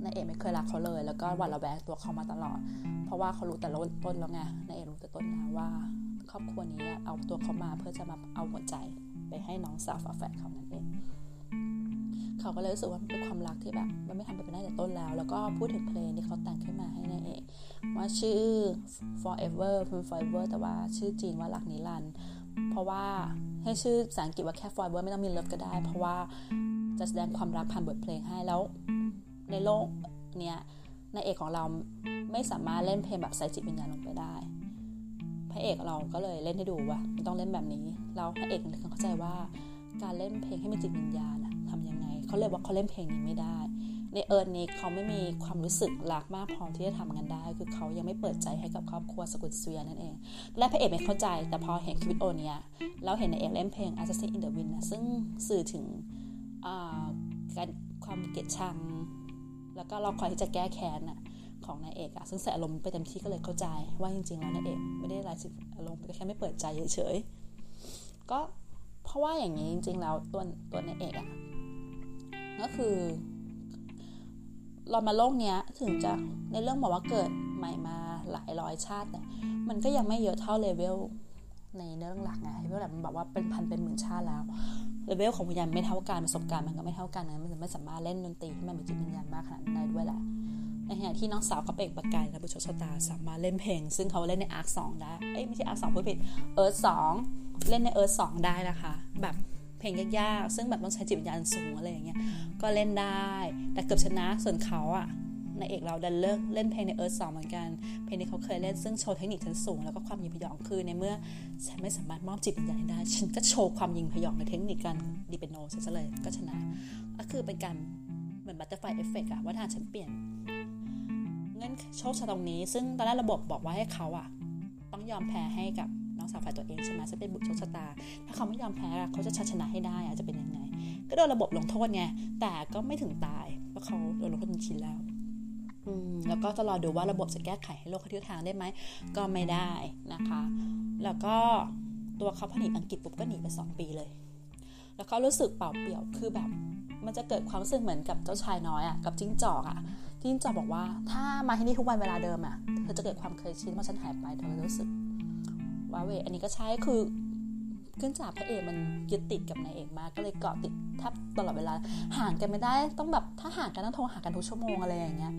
นายเอกไม่เคยรักเขาเลย แล้วก็หวั่นระแวงตัวเขามาตลอด เพราะว่าเขารู้แต่ต้นแล้วไงนายเอกรู้แต่ต้นแล้วว่า ครอบครัวนี้เอาตัวเขามาเพื่อจะมาเอาหัวใจ ไปให้น้องสาวฝาแฝดเขานั่นเองเขาก็เลยรู้สึกว่ามันเป็นความรักที่แบบ มันไม่ทำไปเป็นได้แต่ต้นแล้ว แล้วก็พูดถึงเพลงที่เขาแต่งขึ้นมาให้นายเอกว่าชื่อ forever คือ forever แต่ว่าชื่อจีนว่าหลักนิรันด์เพราะว่าให้ชื่อภาษาอังกฤษว่าแค่ forever ไม่ต้องมี love ก็ได้ เพราะว่าจะแสดงความรักผ่านบทเพลงให้แล้ว ในโลกเนี้ยนายเอกของเราไม่สามารถเล่นเพลงแบบใส่จิตวิญญาณลงไปได้ พระเอกเราก็เลยเล่นให้ดูว่าไม่ต้องเล่นแบบนี้แล้วพระเอกเลยเข้าใจว่าการเล่นเพลงให้มีจิตวิญญาณทำยังไงเขาเลยว่าเขาเล่นเพลงนี้ไม่ได้ ในเอิร์นนี้เขาไม่มีความรู้สึกรักมากพอที่จะทำงานได้ คือเขายังไม่เปิดใจให้กับครอบครัวสกุลเซียนั่นเอง และพระเอกไม่เข้าใจแต่พอเห็นคลิปวิดีโอนี้แล้วเห็นในเอกเล่นเพลง Assassin in the Wind นะซึ่งสื่อถึงการความเกลียดชัง แล้วก็เราคอยที่จะแก้แค้นน่ะ ของนายเอกอะซึ่งใส่อารมณ์ไปเต็มที่ก็เลยเข้าใจ ว่าจริงๆแล้วนายเอกไม่ได้ไรสิอารมณ์แค่ไม่เปิดใจเฉยๆก็เพราะว่าอย่างนี้จริงๆแล้วตัวตัวนายเอกอะก็คือเรามาโลกเนี้ยถึงจะในเรื่องบอกว่าเกิดใหม่มาหลายร้อยชาติเนี่ยมันก็ยังไม่เยอะเท่าเลเวลในเรื่องหลักไงเลเวลหลักมันบอกว่าเป็นพันเป็นหมื่นชาติแล้วเลเวลของวิญญาณไม่เท่ากันประสบการณ์มันก็ไม่เท่ากันนะมันไม่สามารถเล่นดนตรีให้มันมีจิตวิญญาณมากขนาดนั้นได้ด้วยแหละ ในขณะที่น้องสาวเขาเปล่งประกายและบุตรโชคชะตาสามารถเล่นเพลง ซึ่งเขาเล่นใน arc สองได้ เอ้ยไม่ใช่ arc สองพูดผิด Earth สองเล่นใน Earth สองได้นะคะ แบบเพลงยากๆ ซึ่งแบบต้องใช้จิตวิญญาณสูงอะไรอย่างเงี้ย ก็เล่นได้ แต่เกือบชนะ ส่วนเขาอะนายเอกเราดันเลิกเล่นเพลงใน Earth สองเหมือนกัน เพลงที่เขาเคยเล่นซึ่งโชว์เทคนิคชั้นสูง แล้วก็ความยิงพยองคือในเมื่อฉันไม่สามารถมอบจิตวิญญาณได้ ฉันก็โชว์ความยิงพยองในเทคนิคการดีเปโนฉันเลยก็ชนะ ก็คือเป็นการเหมือน butterfly effect อะว่าถ้าฉันเปลี่ยน เงื่อนโชคชะตาตรงนี้ ซึ่งตอนแรกระบบบอกว่าให้เขาอะต้องยอมแพ้ให้กับน้องสาวฝ่ายตัวเองใช่ไหมจะเป็นบุตรโชคชะตา ถ้าเขาไม่ยอมแพ้เขาจะชนะให้ได้อะจะเป็นยังไง ก็โดนระบบลงโทษไง แต่ก็ไม่ถึงตายเพราะเขาโดนลงโทษจริงๆแล้วอืมแล้วก็จะรอดูว่าระบบจะแก้ไขให้โลกเขาทิศทางได้ไหม ก็ไม่ได้นะคะ แล้วก็ตัวเขาพอหนีอังกฤษปุ๊บก็หนีไปสองปีเลย แล้วเขารู้สึกเปล่าเปลี่ยวคือแบบ มันจะเกิดความรู้สึกเหมือนกับเจ้าชายน้อยอะ่ะกับจิ้งจอกอะ่ะจิ้งจอกบอกว่าถ้ามาที่นี่ทุกวันเวลาเดิมอะ่ะเธอจะเกิดความเคยชินว่าฉันหายไปเธอรู้สึกว้าเวอันนี้ก็ใช้คือขึ้นจากพระเอกมันยึดติดกับนายเอกมากก็เลยเกาะติดแทบตลอดเวลาห่างกันไม่ได้ต้องแบบถ้าห่างกันต้องโทรหากันทุกชั่วโมงอะไรอย่างเงี้ย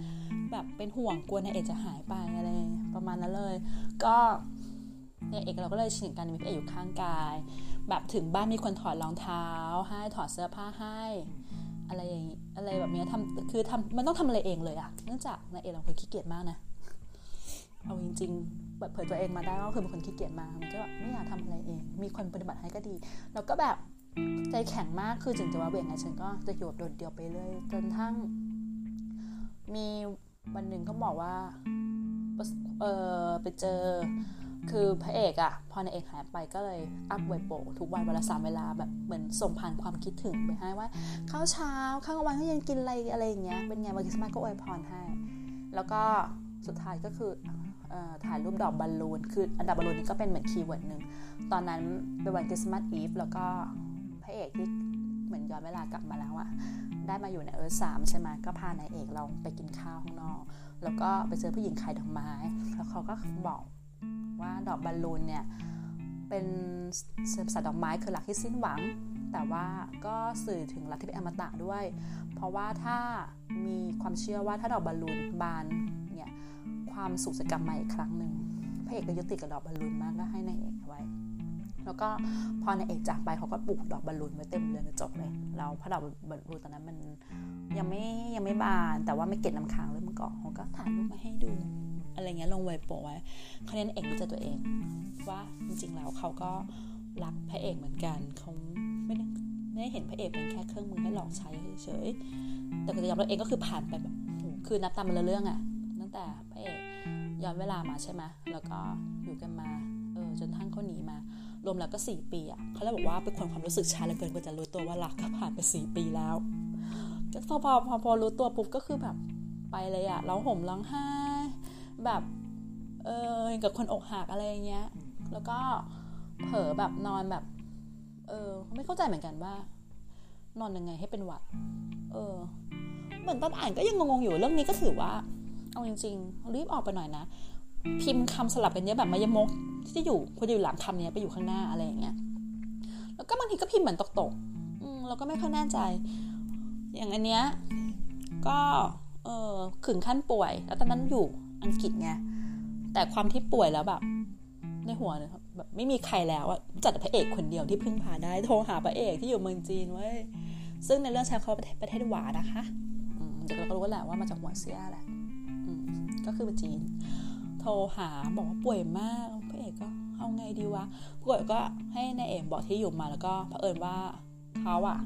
แบบเป็นห่วงกลัวนายเอกจะหายไปอะไรประมาณนั้นเลย ก็นายเอกเราก็เลยชินกันมีพระเอกอยู่ข้างกาย แบบถึงบ้านมีคนถอดรองเท้า ให้ถอดเสื้อผ้าให้ อะไรอย่างอะไรแบบนี้ทำคือทำมันต้องทำอะไรเองเลยอะเนื่องจากนายเอกเราคนขี้เกียจมากนะเอาจริงๆเปิดเผยตัวเองมาได้ก็คือเป็นคนขี้เกียจมากมันก็ไม่อยากทำอะไรเอง มีคนปฏิบัติให้ก็ดี แล้วก็แบบใจแข็งมากคือถึงจะว่าเบี่ยงไงฉันก็จะอยู่โดดเดี่ยวไปเลยจนทั้ง มีวันหนึ่งก็บอกว่าเออไปเจอ คือพระเอกอะพอนายเอกหายไปก็เลยอัพไวโปทุกวันเวลาสามเวลาแบบเหมือนส่งผ่านความคิดถึงไปให้ว่าข้าวเช้าข้าวกลางวันเขายังกินอะไรอะไรอย่างเงี้ยเป็นไงวันคริสต์มาสก็อวยพรให้ แล้วก็สุดท้ายก็คือถ่ายรูปดอกบอลลูนคืออันดับบอลลูนนี้ก็เป็นเหมือน keyword หนึ่งตอนนั้นเป็นวัน Christmas Eve แล้วก็พระเอกที่เหมือนย้อนเวลากลับมาแล้วอะได้มาอยู่ใน Earth สามใช่ไหมก็พานายเอกเราไปกินข้าวข้างนอก แล้วก็ไปเจอผู้หญิงขายดอกไม้ แล้วเขาก็บอก ว่าดอกบอลลูนเนี่ยเป็นสัญลักษณ์ดอกไม้คือรักที่สิ้นหวัง แต่ว่าก็สื่อถึงรักที่เป็นอมตะด้วย เพราะว่าถ้ามีความเชื่อว่าถ้าดอกบอลลูนบานเนี่ยความสุขจะกลับมาอีกครั้งหนึ่งพระเอกก็ยึดติดกับดอกบอลลูนมากก็ให้นายเอกไว้ แล้วก็พอนายเอกจากไปเขาก็ปลูกดอกบอลลูนไว้เต็มเรือนกระจกเลยแล้วพระดอกบอลลูนตอนนั้นมันยังไม่ยังไม่บาน แต่ว่าไม่เก็บน้ำค้างเริ่มเกาะเขาก็ถ่ายรูปมาให้ดู อะไรเงี้ยลงไว้โปะไว้เขาเน้นเอกรู้จักตัวเอง ว่าจริงๆแล้วเขาก็รักพระเอกเหมือนกันเขาไม่ได้ไม่ได้เห็นพระเอกเป็นแค่เครื่องมือให้หลอกใช้เฉยๆแต่ก็จะยอมรับเองก็คือผ่านไปแบบคือนับตามมันละเรื่องอะตั้งแต่พระเอกย้อนเวลามาใช่ไหมแล้วก็อยู่กันมาเออจนทั้งเขาหนีมารวมแล้วก็สี่ปีอะเขาเลยบอกว่าเป็นคนความรู้สึกช้าเหลือเกินกว่าจะรู้ตัวว่ารักก็ผ่านไปสี่ปีแล้วก็พอพอพอพอรู้ตัวปุ๊บก็คือแบบไปเลยอะร้องห่มร้องไห้ แบบเออกับคนอกหักอะไรเงี้ย แล้วก็เผลอแบบนอนแบบ เออ ไม่เข้าใจเหมือนกันว่า นอนยังไงให้เป็นหวัด เออ เหมือนตอนอ่านก็ยังงงๆอยู่เรื่องนี้ก็ถือว่า เอาจริงๆรีบออกไปหน่อยนะ พิมพ์คำสลับกันเยอะแบบมายมกที่จะอยู่ควรจะอยู่หลังคำนี้ไปอยู่ข้างหน้าอะไรอย่างเงี้ย แล้วก็บางทีก็พิมพ์เหมือนตกๆอืมเราก็ไม่ค่อยแน่ใจ อย่างอันเนี้ยก็ เออขึงขั้นป่วย แล้วตอนนั้นอยู่ อังกฤษไงแต่ความที่ป่วยแล้วแบบ ในหัวเนี่ยแบบไม่มีใครแล้วอะจัดพระเอกคนเดียวที่พึ่งพาได้โทรหาพระเอกที่อยู่เมืองจีนเว้ยซึ่งในเรื่องใช้เขาประเทศหวานะคะเดี๋ยวเราก็รู้แหละว่ามาจากหัวเสียแหละก็คือจีน โทรหาบอกว่าป่วยมากพระเอกก็เอาไงดีวะป่วยก็ให้นายเอกบอกที่อยู่มาแล้วก็เผอิญว่าเขาอะ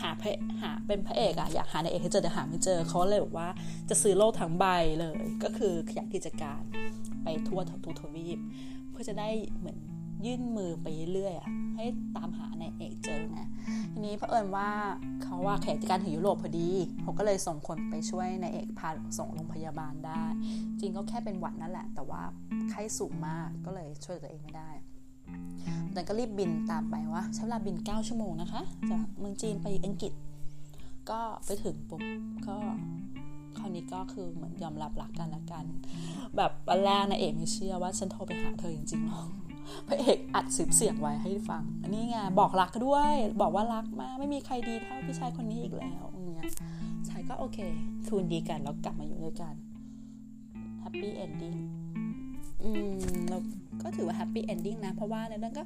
หาพระหาเป็นพระเอกอะอยากหาในเอกให้เจอแต่หาไม่เจอเขาเลยบอกว่าจะซื้อโลกทั้งใบเลย ก็คือขยายกิจการไปทั่วทุกทวีป เพื่อจะได้เหมือนยื่นมือไปเรื่อยอะให้ตามหาในเอกเจอไงทีนี้เอิญว่าเขาว่าแขกการถึงยุโรปพอดีเขาก็เลยส่งคนไปช่วยนายเอกพาส่งโรงพยาบาลได้ จริงก็แค่เป็นหวัดนั่นแหละ แต่ว่าไข้สูงมากก็เลยช่วยตัวเองไม่ได้ แต่ก็รีบบินตามไปว่าใช้เวลาบิน 9 ชั่วโมงนะคะ จากเมืองจีนไปอังกฤษ ก็ไปถึงปุ๊บก็คราวนี้ก็คือเหมือนยอมรับรักกันละกัน แบบวันแรกนายเอกไม่เชื่อว่าฉันโทรไปหาเธอจริงๆหรอกพระเอกอัดคลิปเสียงไว้ให้ฟังอันนี้ไงบอกรักด้วย บอกว่ารักมากไม่มีใครดีเท่าพี่ชายคนนี้อีกแล้วเงี้ยชายก็โอเค คืนดีกันแล้วกลับมาอยู่ด้วยกัน happy ending อืมเรา ก็ถือว่า happy ending นะ เพราะว่าในนั้นก็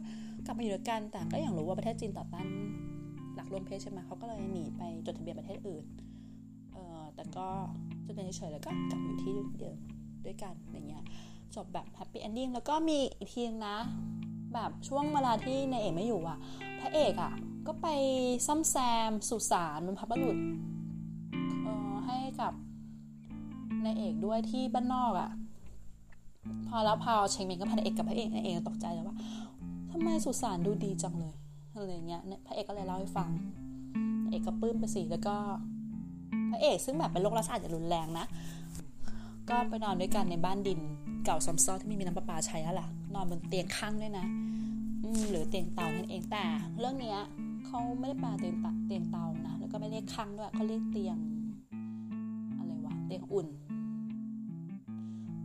กลับมาอยู่ด้วยกัน แต่ก็อย่างรู้ว่าประเทศจีนต่อต้านรักร่วมเพศใช่ไหมเขาก็เลยหนีไปจดทะเบียนประเทศอื่น เออแต่ก็จดทะเบียนเฉยๆแล้วก็กลับอยู่ที่เดิมด้วยกันอย่างเงี้ยจบแบบ happy ending แล้วก็มีอีกทีนะแบบช่วงเวลาที่นายเอกไม่อยู่อะพระเอกอะก็ไปซ่อมแซมสุสานบรรพบุรุษเออให้กับนายเอกด้วยที่บ้านนอกอะ อแล้วพอเชงเมงก็พันเอกกับพระเอกนายเอกตกใจแล้วว่าทำไมสุสานดูดีจังเลยอะไรเงี้ยพระเอกก็เลยเล่าให้ฟังเอกก็ปลื้มไปสิแล้วก็ พระเอกซึ่งแบบเป็นโรครัศอาจจะรุนแรงนะ ก็ไปนอนด้วยกันในบ้านดินเก่าซ้ำซ้อที่ไม่มีน้ำประปาใช้แล้วล่ะ นอนบนเตียงข้างด้วยนะหรือเตียงเตานั่นเองแต่ เรื่องเนี้ยเขาไม่ได้ปาเตียงเตียงเตานะ แล้วก็ไม่เรียกข้างด้วยเขาเรียกเตียง อะไรวะเตียงอุ่น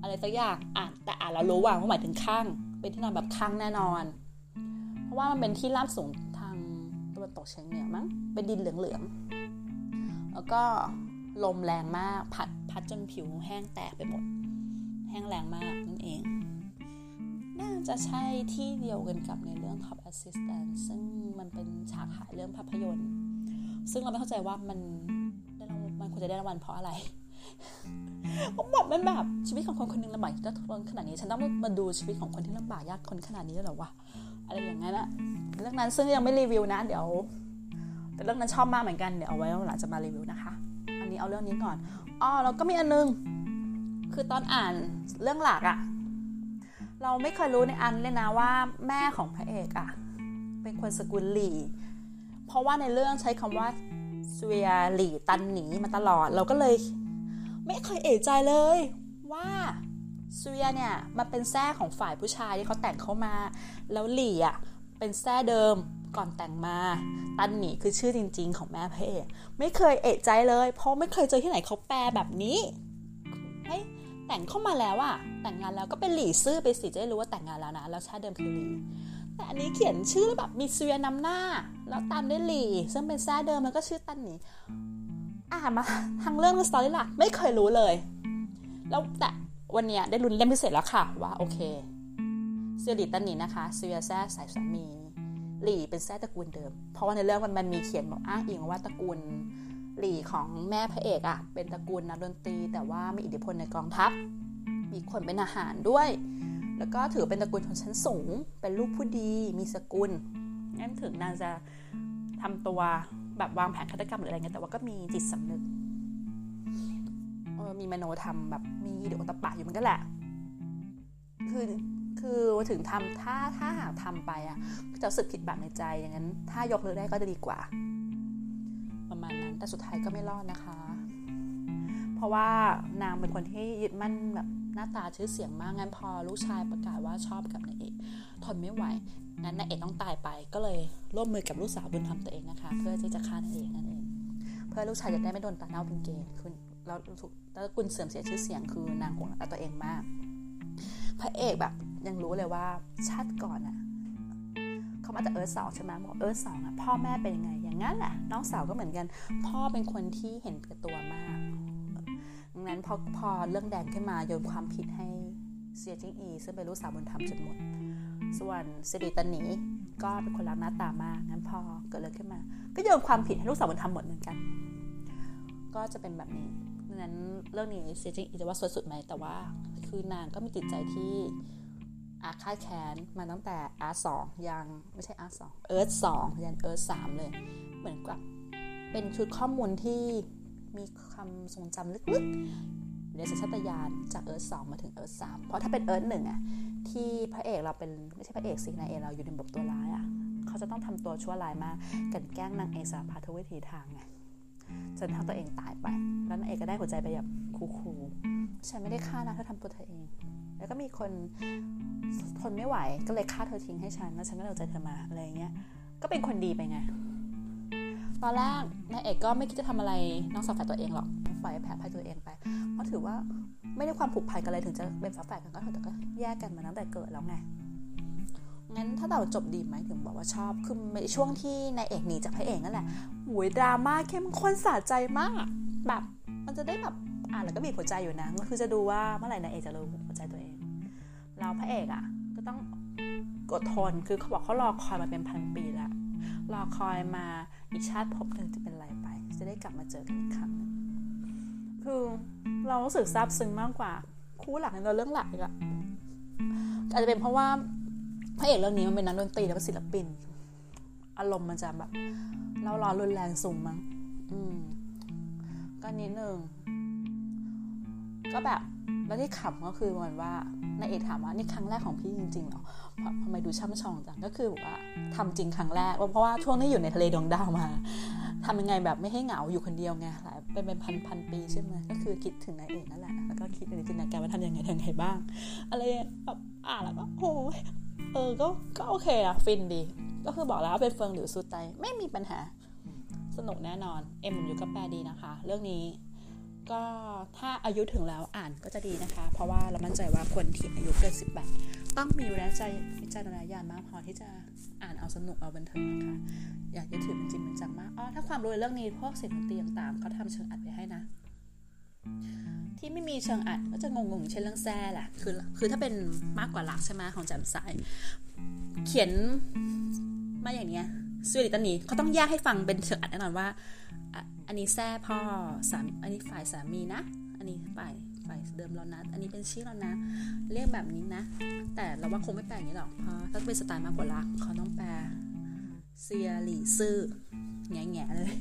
อะไรสักอย่างอะแต่อ่านเรารู้ว่าเขาหมายถึงข้าง เป็นที่นอนแบบข้างแน่นอน เพราะว่ามันเป็นที่ราบสูงทางตะวันตกเฉียงเหนือมั้งเป็นดินเหลืองๆแล้วก็ลมแรงมากพัดพัดจนผิวแห้งแตกไปหมด แห้งแรงมากนั่นเอง น่าจะใช่ที่เดียวกันกับในเรื่อง Top Assistant ซึ่งมันเป็นฉากขายเรื่องภาพยนตร์ ซึ่งเราไม่เข้าใจว่ามันได้รางวัลมันควรจะได้รางวัลเพราะอะไร ผมบอกมันแบบชีวิตของคนคนหนึงลำบากยากทนขนาดนี้ฉันต้องมาดูชีวิตของคนที่ลำบากยากคนขนาดนี้หรอวะอะไรอย่างนั้นอะเรื่องนั้นซึ่งยังไม่รีวิวนะ เดี๋ยว แต่เรื่องนั้นชอบมากเหมือนกันเดี๋ยวเอาไว้หลังจะมารีวิวนะคะ อันนี้เอาเรื่องนี้ก่อนอ๋อแล้วก็มีอันนึงคือตอนอ่านเรื่องหลักอะเราไม่เคยรู้ในอันเลยนะว่าแม่ของพระเอกอะเป็นคนสกุลหลีเพราะว่าในเรื่องใช้คำว่าเสวียหลีตันหนีมาตลอด เราก็เลย ไม่เคยเอะใจเลยว่าเสวียเนี่ยมาเป็นแท้ของฝ่ายผู้ชายที่เขาแต่งเข้ามา แล้วหลี่อะเป็นแท้เดิมก่อนแต่งมา ตันหนีคือชื่อจริง ๆ ของแม่พระเอกไม่เคยเอะใจเลย เพราะไม่เคยเจอที่ไหนเขาแปลแบบนี้เฮ้ยแต่งเข้ามาแล้วอะแต่งงานแล้วก็เป็นหลี่ซื่อไปสิจะได้รู้ว่าแต่งงานแล้วนะแล้วชาติเดิมคือหลี่แต่อันนี้เขียนชื่อแล้วแบบมีเสวียนำหน้า แล้วตามด้วยหลี่ ซึ่งเป็นแท้เดิมแล้วก็ชื่อตันหนี อ่านมาทางเรื่องสตอรี่หลักไม่เคยรู้เลย แล้วแต่วันเนี้ยได้ลุ้นเล่มพิเศษแล้วค่ะ ว่าโอเคเซียหลีตันหนีนะคะเซียแซ่สายสามีหลี่เป็นแซ่ตระกูลเดิม เพราะว่าในเรื่องมันมันมีเขียนบอกอ้างอิงว่าตระกูลหลี่ของแม่พระเอกอะ่ะเป็นตระกูลนักดนตรี แต่ว่ามีอิทธิพลในกองทัพ มีคนเป็นอาหารด้วย แล้วก็ถือเป็นตระกูลชนชั้นสูง เป็นลูกผู้ดี มีสกุลงั้นถึงนางจะ ทำตัวแบบวางแผนฆาตกรรมหรืออะไรเงี้ยแต่ว่าก็มีจิตสำนึกเออมีมโนธรรมแบบมีเดี๋ยวตะปะอยู่มันก็แหละ คือคือถึงทำถ้าถ้าหากทำไปอะจะสึกผิดแบบในใจอย่างนั้น ถ้ายกเลิกได้ก็จะดีกว่า ประมาณนั้นแต่สุดท้ายก็ไม่รอดนะคะ เพราะว่านางเป็นคนที่ยึดมั่นแบบ หน้าตาชื่อเสียงมากงั้นพอลูกชายประกาศว่าชอบกับนายเอกทนไม่ไหวงั้นนายเอกต้องตายไปก็เลยร่วมมือกับลูกสาวบุญธรรมตัวเองนะคะ เพื่อที่จะฆ่านายเอกนั่นเอง เพื่อลูกชายจะได้ไม่โดนตาเน่าเป็นเกย์คือแล้วถูกแล้วกุลเสื่อมเสียชื่อเสียงคือนางห่วงรักตัวเองมาก พระเอกแบบยังรู้เลยว่าชาติก่อนอะเขามาจากเอิร์ธสองใช่ไหมบอกเอิร์ธสองอะพ่อแม่เป็นยังไงอย่างนั้นแหละน้องสาวก็เหมือนกัน พ่อเป็นคนที่เห็นแก่ตัวมาก ดังนั้นพอพอเรื่องแดงขึ้นมาโยนความผิดให้เซียจิงอี ซึ่งเป็นลูกสาวบุญธรรมจนหมด ส่วนสิริตันหนีก็เป็นคนรักหน้าตามากงั้นพอเกิดเรื่องขึ้นมา ก็โยนความผิดให้ลูกสาวบุญธรรมหมดเหมือนกัน ก็จะเป็นแบบนี้ดังนั้นเรื่องนี้เซียจิงอีจะว่าสวยสุดไหมแต่ว่า คือนางก็มีจิตใจที่อาฆาตแค้นมาตั้งแต่อาร์สองยังไม่ใช่ arc สอง Earth สองยัน Earth สามเลย เหมือนกับเป็นชุดข้อมูลที่ มีความทรงจำลึกๆในสัญชาตญาณจาก Earth สองมาถึง Earth สามเพราะถ้าเป็น Earth หนึ่งอะที่พระเอกเราเป็นไม่ใช่พระเอกสินายเอกเราอยู่ในบทตัวร้ายอะเขาจะต้องทำตัวชั่วร้ายมากกันแกล้งนางเอกสารพัดทุกวิถีทางไงจนทำตัวเองตายไป แล้วนางเอกก็ได้หัวใจไปแบบ cool ๆฉันไม่ได้ฆ่านะเธอทำตัวเธอเอง แล้วก็มีคนทนไม่ไหวก็เลยฆ่าเธอทิ้งให้ฉันแล้วฉันก็เลยเอาใจเธอมาอะไรเงี้ยก็เป็นคนดีไปไง ตอนแรกนายเอกก็ไม่คิดจะทำอะไรน้องสาวแฝดตัวเองหรอกปล่อยแผลภัยตัวเองไป เพราะถือว่าไม่ได้ความผูกพันกันเลยถึงจะเป็นฝาแฝดกันก็เถอะแต่ก็แยกกันมาตั้งแต่เกิดแล้วไงงั้นถ้าเราจบดีไหมถึงบอกว่าชอบคือในช่วงที่นายเอกหนีจากพระเอกนั่นแหละหุยดราม่าเข้มข้นสะใจมากแบบมันจะได้แบบอ่านแล้วก็บีบหัวใจอยู่นะก็คือจะดูว่าเมื่อไหร่นายเอกจะรู้หัวใจตัวเองเราพระเอกอะ ก็ต้องกดทนคือเขาบอกเขารอคอยมาเป็นพันปีแล้วรอคอยมา อีกชาติภพหนึ่งจะเป็นไรไป จะได้กลับมาเจอกันอีกครั้งนึงคือเรารู้สึกซาบซึ้งมากกว่า คู่หลักในเรื่องหลักอีกอะอาจจะเป็นเพราะว่าพระเอกเรื่องนี้มันเป็นนักดนตรีแล้วก็ศิลปิน อารมณ์มันจะแบบเราร้อนรุนแรงสูงมั้งอืมก็นิดนึงก็แบบ แล้วที่ขำก็คือเหมือนว่านายเอกถามว่านี่ครั้งแรกของพี่จริงๆเหรอทำไมดูช่ำชองจังก็คือว่าทำจริงครั้งแรกเพราะว่าช่วงนี้อยู่ในทะเลดวงดาวมาทำยังไงแบบไม่ให้เหงาอยู่คนเดียวไงหลายเป็นเป็นพันพันปีใช่ไหมก็คือคิดถึงนายเอกนั่นแหละแล้วก็คิดในจินตนาการว่าทำยังไงทำยังไงบ้าง อะไรแบบอ่านแล้วก็โอ้ยเออก็ก็โอเคอะฟินดี ก็คือบอกแล้วเป็นเฟิงหรือซูไตไม่มีปัญหาสนุกแน่นอน เอ็มอยู่ก็แปลดีนะคะ เรื่องนี้ ก็ถ้าอายุถึงแล้วอ่านก็จะดีนะคะ เพราะว่าเรามั่นใจว่าคนที่อายุเกิน18 ต้องมีวิจารณวิจารณญาณมากพอที่จะอ่านเอาสนุกเอาบันเทิงนะคะ อย่าไปถือเป็นจริงเป็นจังมากอ๋อถ้าความรู้เรื่องนี้พวกเสียงดนตรีต่างๆเขาทำเชิงอรรถไว้ให้นะ ที่ไม่มีเชิงอัดก็จะงงๆเช่นเรื่องแซ่แหละคือคือถ้าเป็นมากกว่ารักใช่ไหมของแจมสาย เขียนมาอย่างเนี้ย สวีดิตันนี้เขาต้องแยกให้ฟังเป็นเชิงอัดแน่นอนว่า อันนี้แซ่พ่อสามอันนี้ฝ่ายสามีนะ อันนี้ฝ่ายฝ่ายเดิมเรานะ อันนี้เป็นชื่อเรานะ เรียกแบบนี้นะ แต่เราว่าคงไม่แปลอย่างนี้หรอกเพราะถ้าเป็นสไตล์มากกว่ารักเขาต้องแปลเซียหลี่ซื่อแง่แง่ๆเลย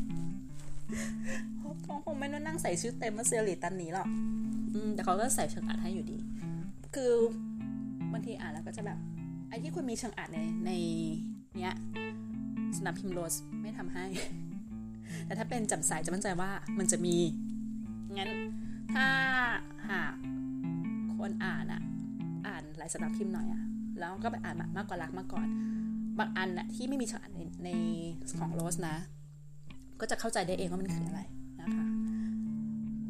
เขาคงไม่นั่งใส่ชื่อเต็มว่าเซียหลี่ตันนี้หรอกอืมแต่เขาก็ใส่เชิงอัดให้อยู่ดี คือบางทีอ่านแล้วก็จะแบบไอ้ที่คุณมีเชิงอัดในในเนี้ย สนับพิมพ์โรสไม่ทำให้ แต่ถ้าเป็นจำสายจะมั่นใจว่ามันจะมี งั้นถ้าหากคนอ่านอะอ่านหลายสำนักพิมพ์หน่อยอะแล้วก็ไปอ่านมากกว่ารักมาก่อน บางอันอะที่ไม่มีเชิงอัดในในของโรสนะ ก็จะเข้าใจได้เองว่ามันคืออะไรนะคะ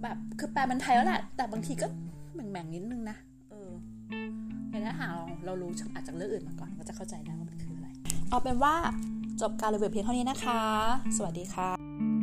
แบบคือแปลเป็นไทยแล้วแหละแต่บางทีก็แบ่งๆนิดนึงนะเออในเนื้อหาเราเรารู้อาจจากเรื่องอื่นมาก่อนก็จะเข้าใจได้ว่ามันคืออะไร เอาเป็นว่า จบการรีวิวเพียงเท่านี้นะคะ สวัสดีค่ะ